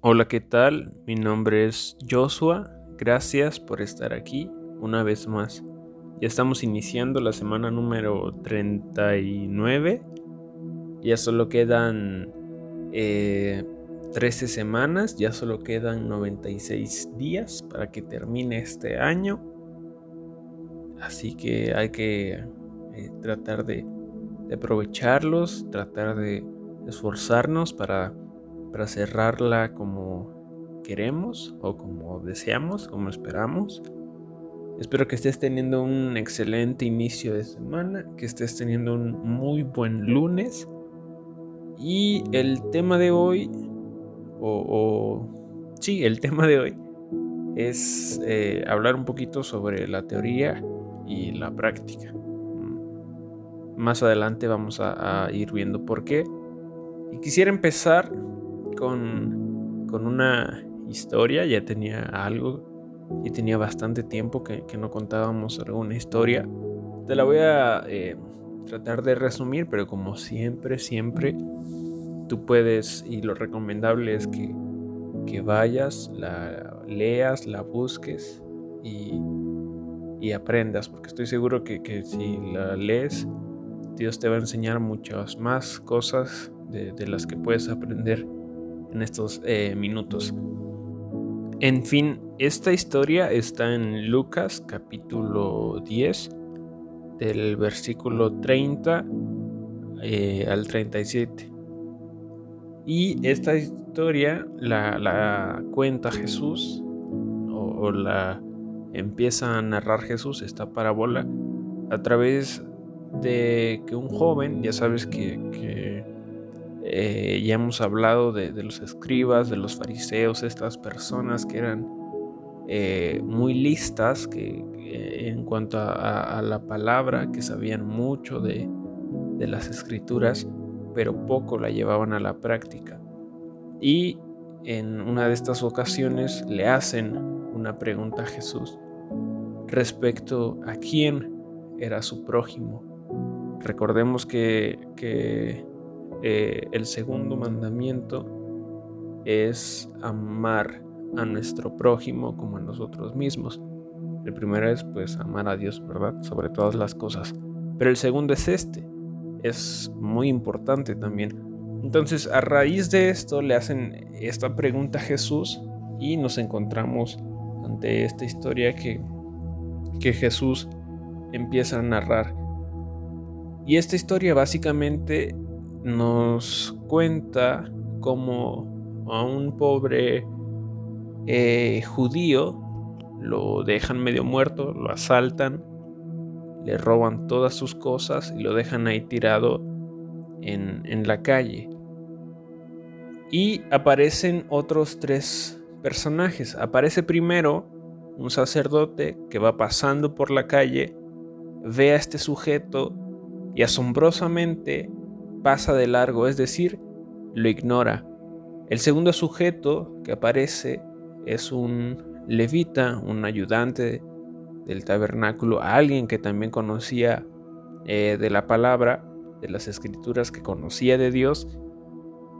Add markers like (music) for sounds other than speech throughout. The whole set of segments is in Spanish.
Hola, ¿qué tal? Mi nombre es Joshua. Gracias por estar aquí una vez más. Ya estamos iniciando la semana número 39. Ya solo quedan 13 eh, semanas, ya solo quedan 96 días para que termine este año. Así que hay que eh, tratar de aprovecharlos, tratar de esforzarnos para para cerrarla como queremos o como deseamos, como esperamos. Espero que estés teniendo un excelente inicio de semana, que estés teniendo un muy buen lunes. Y el tema de hoy, o, sí, el (laughs) tema de hoy es eh, hablar un poquito sobre la teoría y la práctica. Más adelante vamos a ir viendo por qué. Y quisiera empezar con, una historia, ya tenía algo y tenía bastante tiempo que, no contábamos alguna historia. Te la voy a eh, tratar de resumir, pero como siempre, siempre, tú puedes, y lo recomendable es que, que vayas, la leas, la busques y, aprendas, porque estoy seguro que, si la lees, Dios te va a enseñar muchas más cosas de las que puedes aprender en estos eh, minutos. En fin, esta historia está en Lucas capítulo 10, del versículo 30 eh, al 37. Y esta historia la, cuenta Jesús o, la empieza a narrar Jesús, esta parábola, a través de que un joven, ya sabes que eh, ya hemos hablado de, los escribas, de los fariseos, estas personas que eran eh, muy listas que, en cuanto a, la palabra, que sabían mucho de, de las escrituras, pero poco la llevaban a la práctica. Y en una de estas ocasiones le hacen una pregunta a Jesús respecto a quién era su prójimo. Recordemos que, que eh, el segundo mandamiento es amar a nuestro prójimo como a nosotros mismos. El primero es pues amar a Dios, ¿verdad? Sobre todas las cosas. Pero el segundo es este. Es muy importante también. Entonces, a raíz de esto le hacen esta pregunta a Jesús y nos encontramos ante esta historia que, que Jesús empieza a narrar. Y esta historia básicamente nos cuenta cómo a un pobre eh, judío lo dejan medio muerto, lo asaltan, le roban todas sus cosas y lo dejan ahí tirado en, en la calle. Y aparecen otros tres personajes. Aparece primero un sacerdote que va pasando por la calle, ve a este sujeto y asombrosamente pasa de largo, es decir, lo ignora. El segundo sujeto que aparece es un levita, un ayudante del tabernáculo, alguien que también conocía eh, de la palabra, de las escrituras, que conocía de Dios,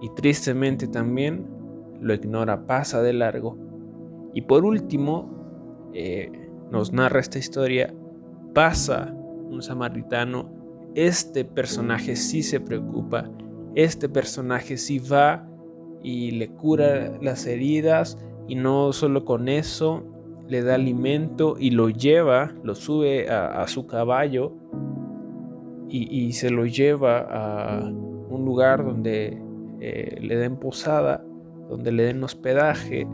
y tristemente también lo ignora, pasa de largo. Y por último, eh, nos narra esta historia, pasa un samaritano este personaje sí se preocupa, este personaje sí va y le cura las heridas y no solo con eso, le da alimento y lo lleva, lo sube a, su caballo y, se lo lleva a un lugar donde eh, le den posada, donde le den hospedaje.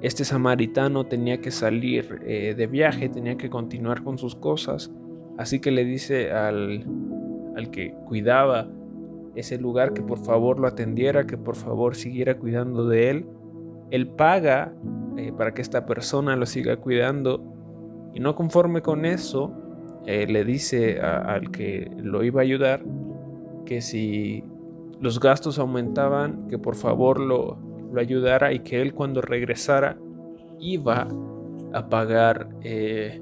Este samaritano tenía que salir eh, de viaje, tenía que continuar con sus cosas Así que le dice al, que cuidaba ese lugar que por favor lo atendiera, que por favor siguiera cuidando de él. Él paga eh, para que esta persona lo siga cuidando y no conforme con eso, eh, le dice al que lo iba a ayudar que si los gastos aumentaban, que por favor lo, lo ayudara y que él cuando regresara iba a pagar eh,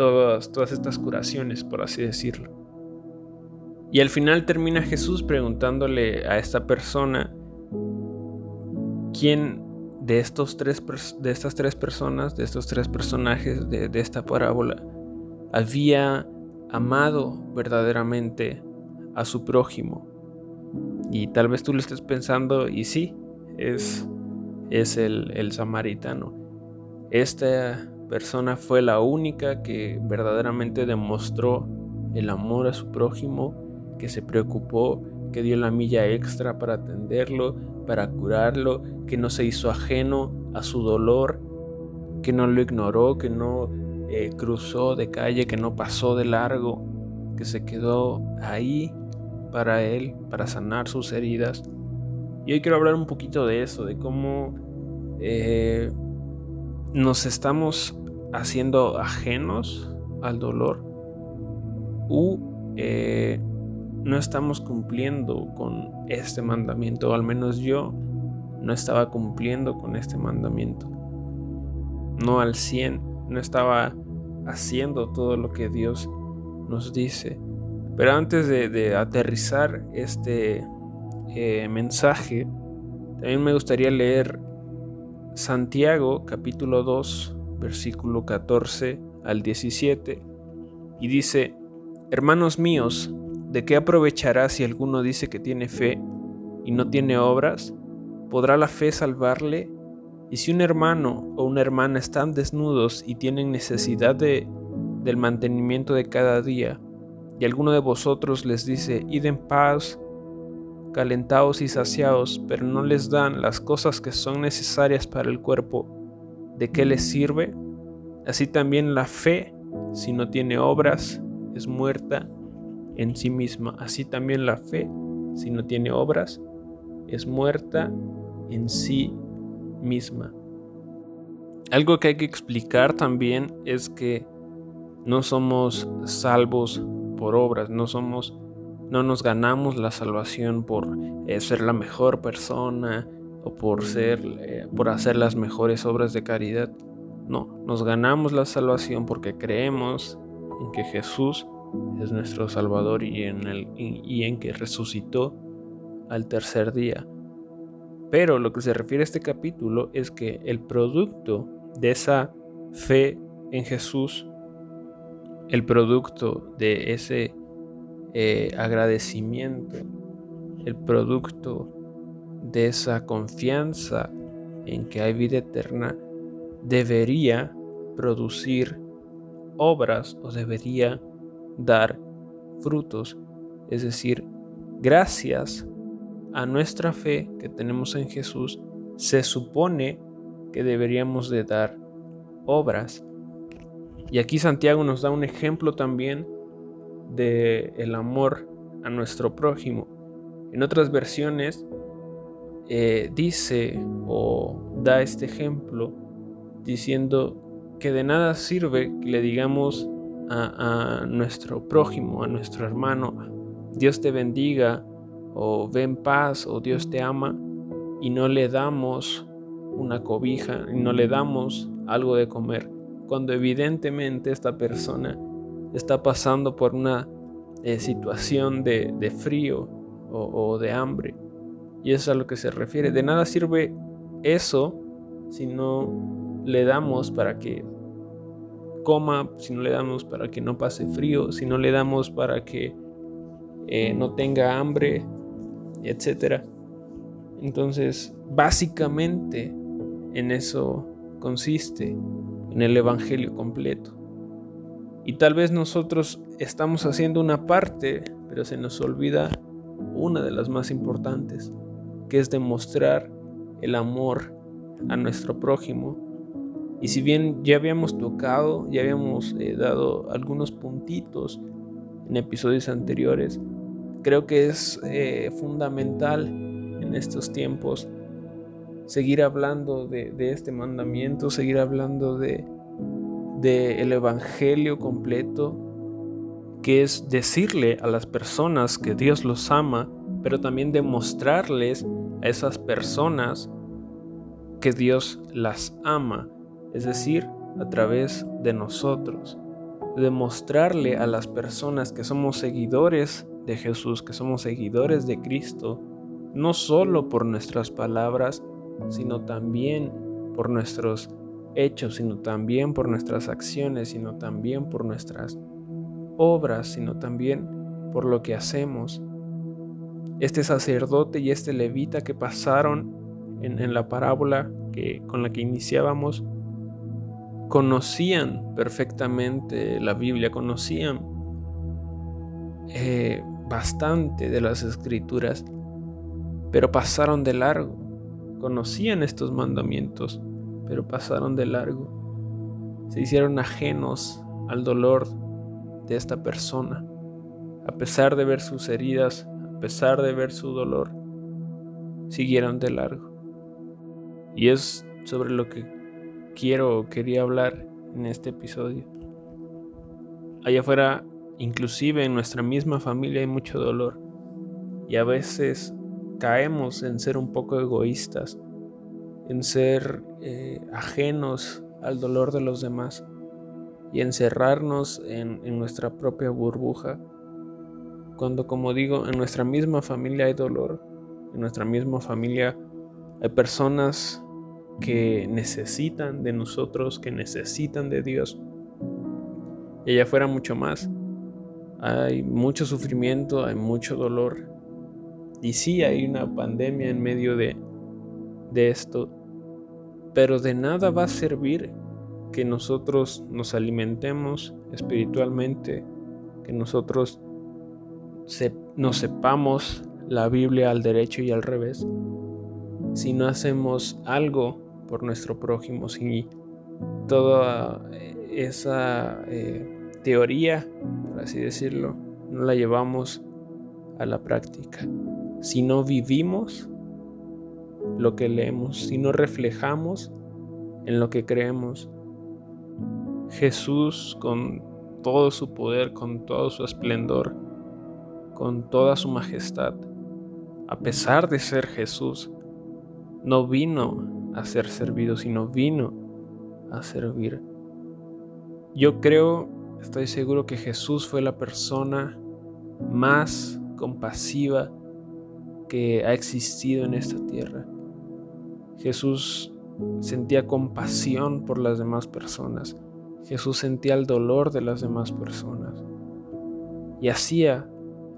todas, todas estas curaciones, por así decirlo. Y al final termina Jesús preguntándole a esta persona, ¿quién de, estos tres, de estas tres personas, de estos tres personajes de, esta parábola, había amado verdaderamente a su prójimo? Y tal vez tú lo estés pensando, y sí, es, es el, el samaritano. Esta persona fue la única que verdaderamente demostró el amor a su prójimo, que se preocupó, que dio la milla extra para atenderlo, para curarlo, que no se hizo ajeno a su dolor, que no lo ignoró, que no eh, cruzó de calle, que no pasó de largo, que se quedó ahí para él, para sanar sus heridas. Y hoy quiero hablar un poquito de eso, de cómo eh, nos estamos haciendo ajenos al dolor u eh, no estamos cumpliendo con este mandamiento, o al menos yo no estaba cumpliendo con este mandamiento. No al 100, no estaba haciendo todo lo que Dios nos dice. Pero antes de, aterrizar este eh, mensaje, también me gustaría leer Santiago capítulo 2, versículo 14 al 17, y dice, Hermanos míos, ¿de qué aprovechará si alguno dice que tiene fe y no tiene obras? ¿Podrá la fe salvarle? Y si un hermano o una hermana están desnudos y tienen necesidad de, del mantenimiento de cada día, y alguno de vosotros les dice, id en paz, calentaos y saciaos, pero no les dan las cosas que son necesarias para el cuerpo, ¿de qué les sirve? Así también la fe, si no tiene obras, es muerta en sí misma. Así también la fe, si no tiene obras, es muerta en sí misma. Algo que hay que explicar también es que no somos salvos por obras, no somos, no nos ganamos la salvación por eh, ser la mejor persona o por ser, eh, por hacer las mejores obras de caridad. No, nos ganamos la salvación porque creemos en que Jesús es nuestro Salvador y en, el, y en que resucitó al tercer día. Pero lo que se refiere a este capítulo es que el producto de esa fe en Jesús el producto de ese eh, agradecimiento, el producto de esa confianza en que hay vida eterna, debería producir obras o debería dar frutos. Es decir, gracias a nuestra fe que tenemos en Jesús, se supone que deberíamos de dar obras. Y aquí Santiago nos da un ejemplo también de el amor a nuestro prójimo. En otras versiones eh, dice o da este ejemplo diciendo que de nada sirve que le digamos a, nuestro prójimo, a nuestro hermano, Dios te bendiga o ven paz o Dios te ama y no le damos una cobija y no le damos algo de comer cuando evidentemente esta persona está pasando por una eh, situación de, frío o, de hambre. Y es a lo que se refiere. De nada sirve eso si no le damos para que coma, si no le damos para que no pase frío, si no le damos para que eh, no tenga hambre, etc. Entonces, básicamente en eso consiste en el Evangelio completo. Y tal vez nosotros estamos haciendo una parte, pero se nos olvida una de las más importantes, que es demostrar el amor a nuestro prójimo. Y si bien ya habíamos tocado, ya habíamos eh, dado algunos puntitos en episodios anteriores, creo que es eh, fundamental en estos tiempos seguir hablando de, este mandamiento, seguir hablando de, el Evangelio completo, que es decirle a las personas que Dios los ama, pero también demostrarles a esas personas que Dios las ama, es decir, a través de nosotros. Demostrarle a las personas que somos seguidores de Jesús, que somos seguidores de Cristo, no solo por nuestras palabras, sino también por nuestros hechos, sino también por nuestras acciones, sino también por nuestras obras, sino también por lo que hacemos. Este sacerdote y este levita que pasaron en, la parábola que, con la que iniciábamos, conocían perfectamente la Biblia, conocían eh, bastante de las escrituras, pero pasaron de largo. Conocían estos mandamientos, pero pasaron de largo. Se hicieron ajenos al dolor de esta persona. A pesar de ver sus heridas, pesar de ver su dolor, siguieron de largo. Y es sobre lo que quiero o quería hablar en este episodio. Allá afuera, inclusive en nuestra misma familia hay mucho dolor. Y a veces caemos en ser un poco egoístas, en ser eh, ajenos al dolor de los demás y encerrarnos en, en nuestra propia burbuja. Cuando, como digo, en nuestra misma familia hay dolor, en nuestra misma familia hay personas que necesitan de nosotros, que necesitan de Dios. Y allá afuera mucho más. Hay mucho sufrimiento, hay mucho dolor, y sí hay una pandemia en medio de, de esto, pero de nada va a servir que nosotros nos alimentemos espiritualmente, que nosotros nos sepamos la Biblia al derecho y al revés, si no hacemos algo por nuestro prójimo, si toda esa eh, teoría, por así decirlo, no la llevamos a la práctica si no vivimos lo que leemos, si no reflejamos en lo que creemos. Jesús con todo su poder, con todo su esplendor, con toda su majestad, a pesar de ser Jesús, no vino a ser servido, sino vino a servir. Yo creo, estoy seguro que Jesús fue la persona más compasiva, que ha existido en esta tierra. Jesús sentía compasión por las demás personas. Jesús sentía el dolor de las demás personas. Y hacía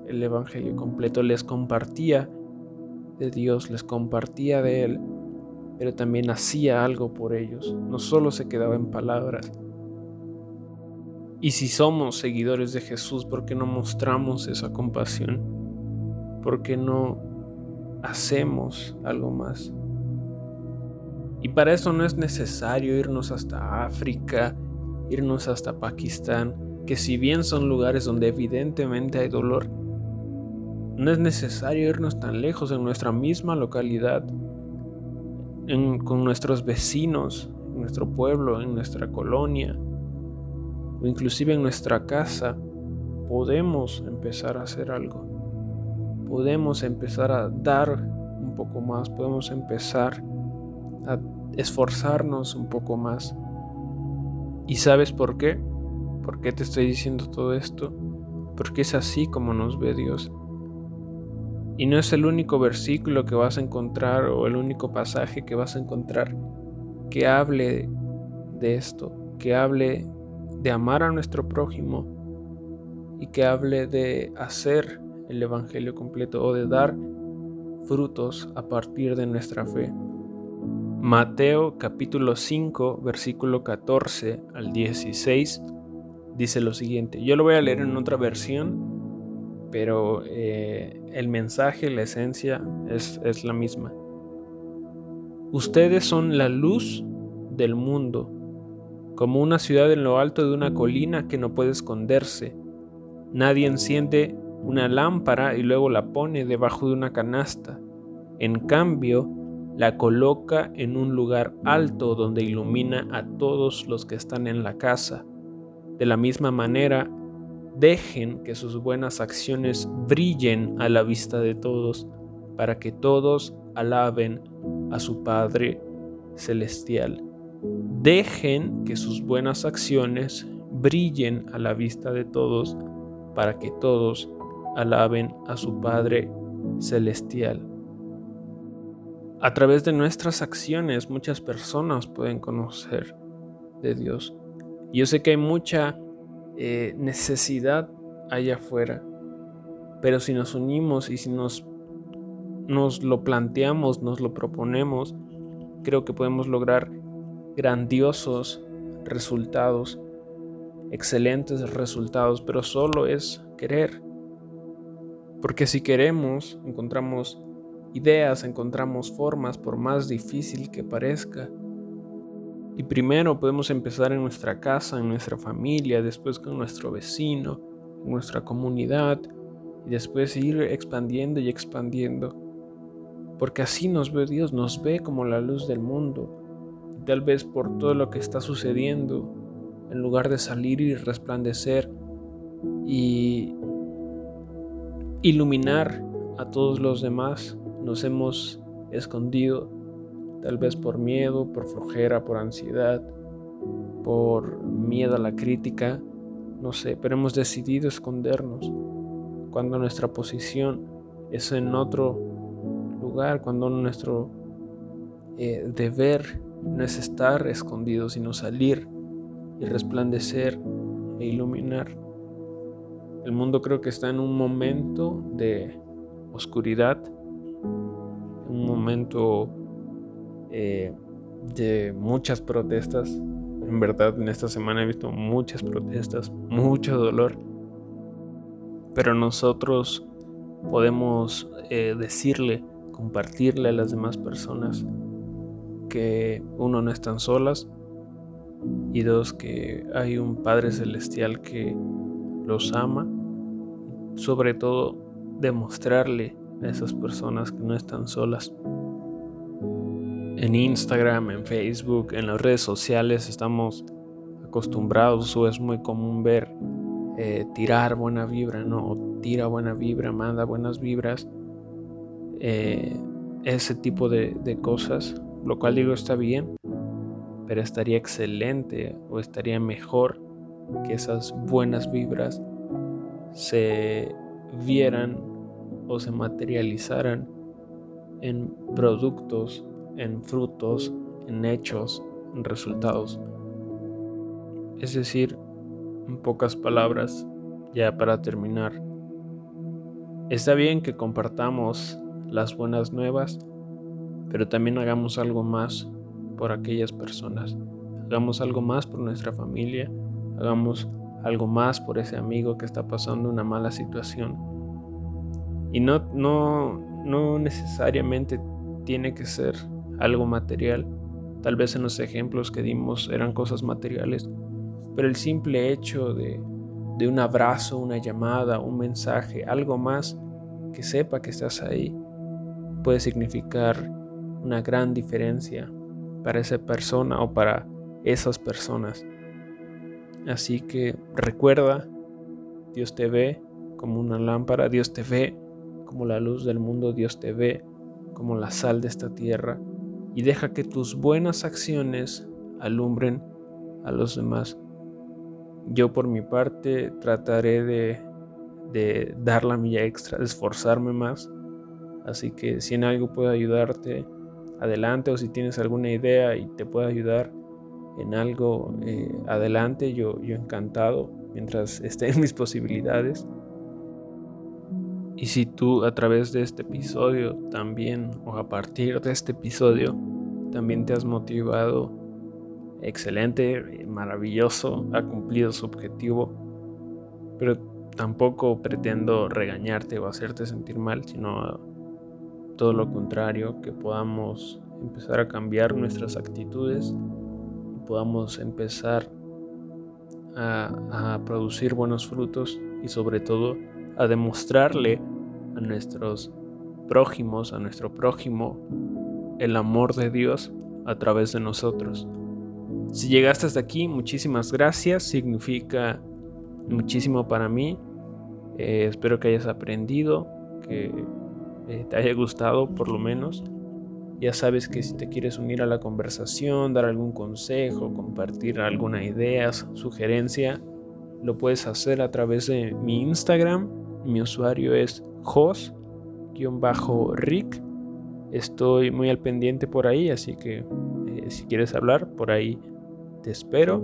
el Evangelio completo, les compartía de Dios, les compartía de Él, pero también hacía algo por ellos. No solo se quedaba en palabras. Y si somos seguidores de Jesús, ¿por qué no mostramos esa compasión? ¿Por qué no hacemos algo más. Y para eso no es necesario irnos hasta África, irnos hasta Pakistán, que si bien son lugares donde evidentemente hay dolor, no es necesario irnos tan lejos en nuestra misma localidad, con nuestros vecinos, en nuestro pueblo, en nuestra colonia, o inclusive en nuestra casa, podemos empezar a hacer algo podemos empezar a dar un poco más, podemos empezar a esforzarnos un poco más. ¿Y sabes por qué? ¿Por qué te estoy diciendo todo esto? Porque es así como nos ve Dios. Y no es el único versículo que vas a encontrar o el único pasaje que vas a encontrar que hable de esto, que hable de amar a nuestro prójimo y que hable de hacer el Evangelio completo o de dar frutos a partir de nuestra fe. Mateo capítulo 5 versículo 14 al 16 dice lo siguiente. Yo lo voy a leer en otra versión, pero eh, el mensaje, la esencia es, es la misma. Ustedes son la luz del mundo, como una ciudad en lo alto de una colina que no puede esconderse. Nadie enciende una lámpara y luego la pone debajo de una canasta. En cambio, la coloca en un lugar alto donde ilumina a todos los que están en la casa. De la misma manera, dejen que sus buenas acciones brillen a la vista de todos, para que todos alaben a su Padre Celestial. Dejen que sus buenas acciones brillen a la vista de todos, para que todos alaben a su Padre Celestial. a través de nuestras acciones muchas personas pueden conocer de Dios. Yo sé que hay mucha eh, necesidad allá afuera, pero si nos unimos y si nos, nos lo planteamos, nos lo proponemos, creo que podemos lograr grandiosos resultados, excelentes resultados, pero solo es querer. Porque si queremos, encontramos ideas, encontramos formas, por más difícil que parezca. Y primero podemos empezar en nuestra casa, en nuestra familia, después con nuestro vecino, en nuestra comunidad, y después ir expandiendo y expandiendo. Porque así nos ve Dios, nos ve como la luz del mundo. Tal vez por todo lo que está sucediendo, en lugar de salir y resplandecer y iluminar a todos los demás, nos hemos escondido, tal vez por miedo, por flojera, por ansiedad, por miedo a la crítica, no sé, pero hemos decidido escondernos cuando nuestra posición es en otro lugar, cuando nuestro eh, deber no es estar escondido, sino salir y resplandecer e iluminar. El mundo creo que está en un momento de oscuridad, un momento eh, de muchas protestas. En verdad, en esta semana he visto muchas protestas, mucho dolor. Pero nosotros podemos eh, decirle, compartirle a las demás personas que uno no están solas y dos que hay un Padre Celestial que los ama. Sobre todo demostrarle a esas personas que no están solas. En Instagram, en Facebook, en las redes sociales estamos acostumbrados o es muy común ver eh, tirar buena vibra, ¿no? Tira buena vibra, manda buenas vibras. Eh, ese tipo de cosas, lo cual digo está bien, pero estaría excelente o estaría mejor que esas buenas vibras se vieran o se materializaran en productos, en frutos, en hechos, en resultados. Es decir, en pocas palabras, ya para terminar, está bien que compartamos las buenas nuevas, pero también hagamos algo más por aquellas personas. Hagamos algo más por nuestra familia, hagamos algo más por ese amigo que está pasando una mala situación y no, no, no necesariamente tiene que ser algo material. Tal vez en los ejemplos que dimos eran cosas materiales, pero el simple hecho de, un abrazo, una llamada, un mensaje, algo más que sepa que estás ahí, puede significar una gran diferencia para esa persona o para esas personas. Así que recuerda, Dios te ve como una lámpara, Dios te ve como la luz del mundo Dios te ve, como la sal de esta tierra, y deja que tus buenas acciones alumbren a los demás. Yo por mi parte trataré de, dar la milla extra, de esforzarme más. Así que si en algo puedo ayudarte, adelante, o si tienes alguna idea y te puedo ayudar en algo, eh, adelante, yo, yo encantado, mientras esté en mis posibilidades. Y si tú a través de este episodio también, o a partir de este episodio, también te has motivado, excelente, maravilloso, ha cumplido su objetivo, pero tampoco pretendo regañarte o hacerte sentir mal, sino todo lo contrario, que podamos empezar a cambiar nuestras actitudes, podamos empezar a, a producir buenos frutos y sobre todo a demostrarle a nuestros prójimos, a nuestro prójimo, el amor de Dios a través de nosotros. Si llegaste hasta aquí, muchísimas gracias, significa muchísimo para mí. Eh, espero que hayas aprendido, que eh, te haya gustado por lo menos. Ya sabes que si te quieres unir a la conversación, dar algún consejo, compartir alguna idea, sugerencia, lo puedes hacer a través de mi Instagram. Mi usuario es jos-rick. Estoy muy al pendiente por ahí, así que eh, si quieres hablar, por ahí te espero.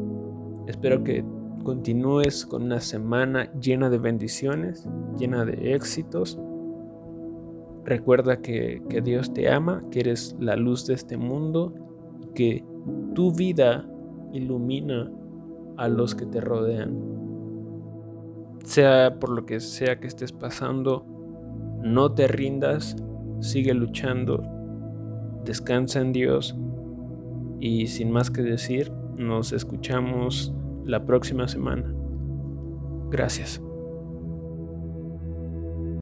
Espero que continúes con una semana llena de bendiciones, llena de éxitos. Recuerda que, que Dios te ama, que eres la luz de este mundo, que tu vida ilumina a los que te rodean. Sea por lo que sea que estés pasando, no te rindas, sigue luchando, descansa en Dios y sin más que decir, nos escuchamos la próxima semana. Gracias.